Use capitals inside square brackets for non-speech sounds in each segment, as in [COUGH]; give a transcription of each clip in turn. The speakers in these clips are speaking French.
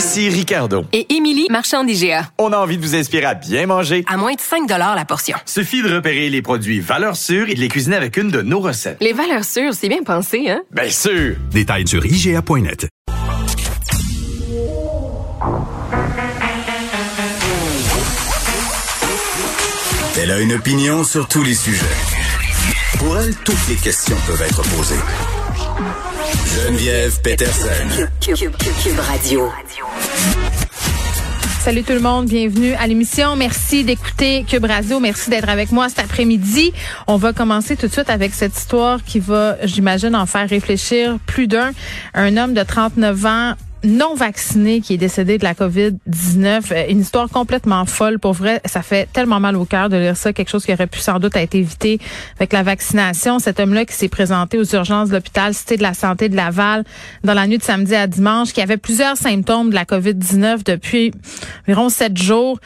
Ici Ricardo. Et Émilie, marchand d'IGA. On a envie de vous inspirer à bien manger. À moins de 5 la portion. Suffit de repérer les produits valeurs sûres et de les cuisiner avec une de nos recettes. Les valeurs sûres, c'est bien pensé, hein? Bien sûr! Détails sur IGA.net. Elle a une opinion sur tous les sujets. Pour elle, toutes les questions peuvent être posées. Geneviève Peterson. Cube Radio. Salut tout le monde, bienvenue à l'émission. Merci d'écouter Cube Radio. Merci d'être avec moi cet après-midi. On va commencer tout de suite avec cette histoire qui va, j'imagine, en faire réfléchir plus d'un. Un homme de 39 ans non vacciné qui est décédé de la COVID-19. Euh, une histoire complètement folle. Pour vrai, ça fait tellement mal au cœur de lire ça. Quelque chose qui aurait pu sans doute être évité avec la vaccination. Cet homme-là qui s'est présenté aux urgences de l'hôpital Cité de la Santé de Laval dans la nuit de samedi à dimanche, qui avait plusieurs symptômes de la COVID-19 depuis environ sept jours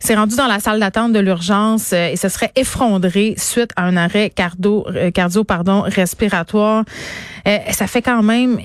s'est rendu dans la salle d'attente de l'urgence euh, et se serait effondré suite à un arrêt cardio, euh, cardio pardon, respiratoire. Ça fait quand même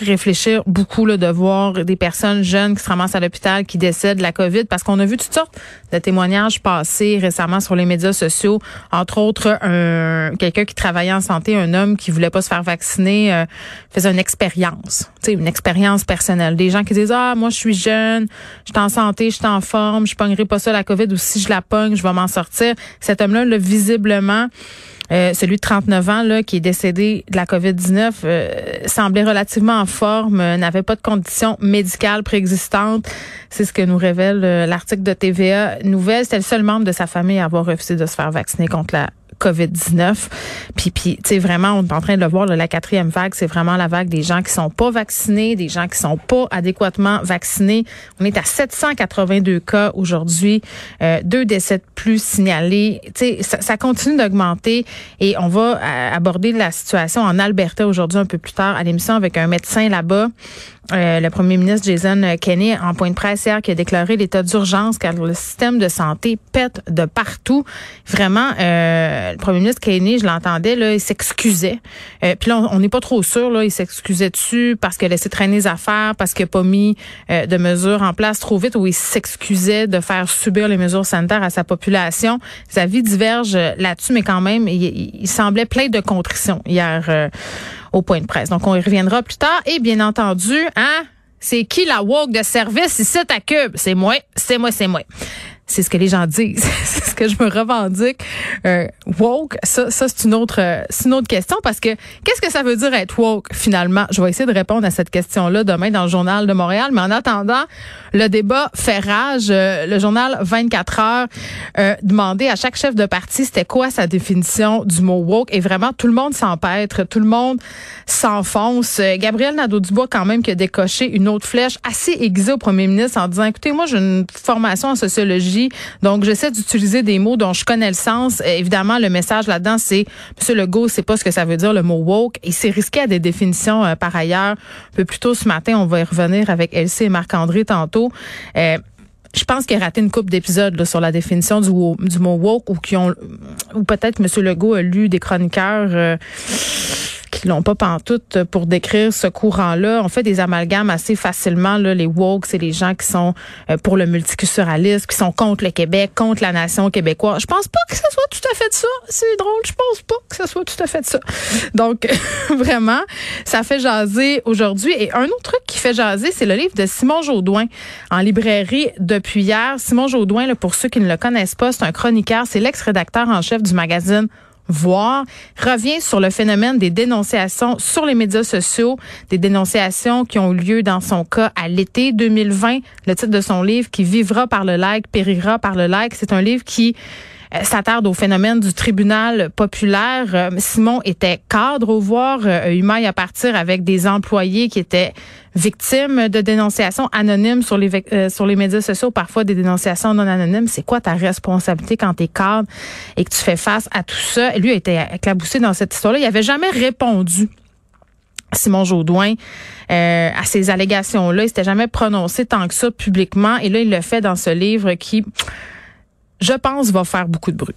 réfléchir beaucoup là, de voir des personnes jeunes qui se ramassent à l'hôpital, qui décèdent de la COVID, parce qu'on a vu toutes sortes de témoignages passer récemment sur les médias sociaux, entre autres un quelqu'un qui travaillait en santé, un homme qui voulait pas se faire vacciner, euh, faisait une expérience, tu sais, une expérience personnelle. Des gens qui disent ah moi je suis jeune, je suis en santé, je suis en forme, je pognerai pas ça la COVID ou si je la pogne, je vais m'en sortir. Cet homme-là, là, visiblement euh, celui de 39 ans là, qui est décédé de la COVID-19 euh, semblait relativement en forme, euh, n'avait pas de conditions médicales préexistantes. C'est ce que nous révèle l'article de TVA Nouvelle. C'était le seul membre de sa famille à avoir refusé de se faire vacciner contre la COVID-19. Puis, puis tu sais, vraiment, on est en train de le voir, la quatrième vague, c'est vraiment la vague des gens qui sont pas vaccinés, des gens qui sont pas adéquatement vaccinés. On est à 782 cas aujourd'hui, euh, deux décès de plus signalés. Tu sais, ça, ça, continue d'augmenter et on va euh, aborder la situation en Alberta aujourd'hui un peu plus tard à l'émission avec un médecin là-bas. Euh, le premier ministre Jason Kenney en point de presse hier qui a déclaré l'état d'urgence car le système de santé pète de partout. Vraiment, euh, le premier ministre Kenney, je l'entendais là, il s'excusait. Euh, puis là, on n'est pas trop sûr là, il s'excusait dessus parce qu'il a laissé traîner les affaires, parce qu'il n'a pas mis de mesures en place trop vite, ou il s'excusait de faire subir les mesures sanitaires à sa population. Sa vie diverge là-dessus, mais quand même, il, il semblait plein de contrition hier point de presse. Donc, on y reviendra plus tard. Et bien entendu, hein, c'est qui la woke de service ici à Cube? C'est moi, c'est moi, c'est moi. C'est ce que les gens disent. [LAUGHS] c'est ce que je me revendique. Euh, woke, ça, ça c'est une autre, euh, c'est une autre question parce que qu'est-ce que ça veut dire être woke finalement? Je vais essayer de répondre à cette question-là demain dans le journal de Montréal. Mais en attendant, le débat fait rage. Euh, le journal 24 heures euh, demandait à chaque chef de parti c'était quoi sa définition du mot woke et vraiment tout le monde s'empêtre, tout le monde s'enfonce. Gabriel Nadeau-Dubois quand même qui a décoché une autre flèche assez aiguisée au premier ministre en disant écoutez moi j'ai une formation en sociologie donc, j'essaie d'utiliser des mots dont je connais le sens. Évidemment, le message là-dedans, c'est Monsieur Legault, c'est pas ce que ça veut dire le mot woke. Il s'est risqué à des définitions euh, par ailleurs. Un peu plus tôt ce matin, on va y revenir avec Elsie et Marc-André tantôt. Euh, je pense qu'il a raté une coupe d'épisodes sur la définition du, mot woke ou qui ont ou peut-être M. Legault a lu des chroniqueurs euh, qui l'ont pas pantoute pour décrire ce courant-là. On fait des amalgames assez facilement. Là. Les woke, c'est les gens qui sont euh, pour le multiculturalisme, qui sont contre le Québec, contre la nation québécoise. Je pense pas que ce soit tout à fait ça. C'est drôle. Je pense pas que ce soit tout à fait ça. Donc, [LAUGHS] vraiment, ça fait jaser aujourd'hui. Et un autre truc qui fait jaser, c'est le livre de Simon Jaudoin en librairie depuis hier. Simon Jaudoin, là, pour ceux qui ne le connaissent pas, c'est un chroniqueur. C'est l'ex-rédacteur en chef du magazine voir, revient sur le phénomène des dénonciations sur les médias sociaux, des dénonciations qui ont eu lieu dans son cas à l'été 2020. Le titre de son livre, qui vivra par le like, périra par le like, c'est un livre qui s'attarde au phénomène du tribunal populaire. Euh, Simon était cadre au voir, euh, eu maille à partir avec des employés qui étaient victimes de dénonciations anonymes sur les euh, sur les médias sociaux, parfois des dénonciations non anonymes. C'est quoi ta responsabilité quand tu es cadre et que tu fais face à tout ça? Lui a été éclaboussé dans cette histoire-là. Il avait jamais répondu. Simon Jaudoin euh, à ces allégations-là. Il s'était jamais prononcé tant que ça publiquement. Et là, il le fait dans ce livre qui, je pense, va faire beaucoup de bruit.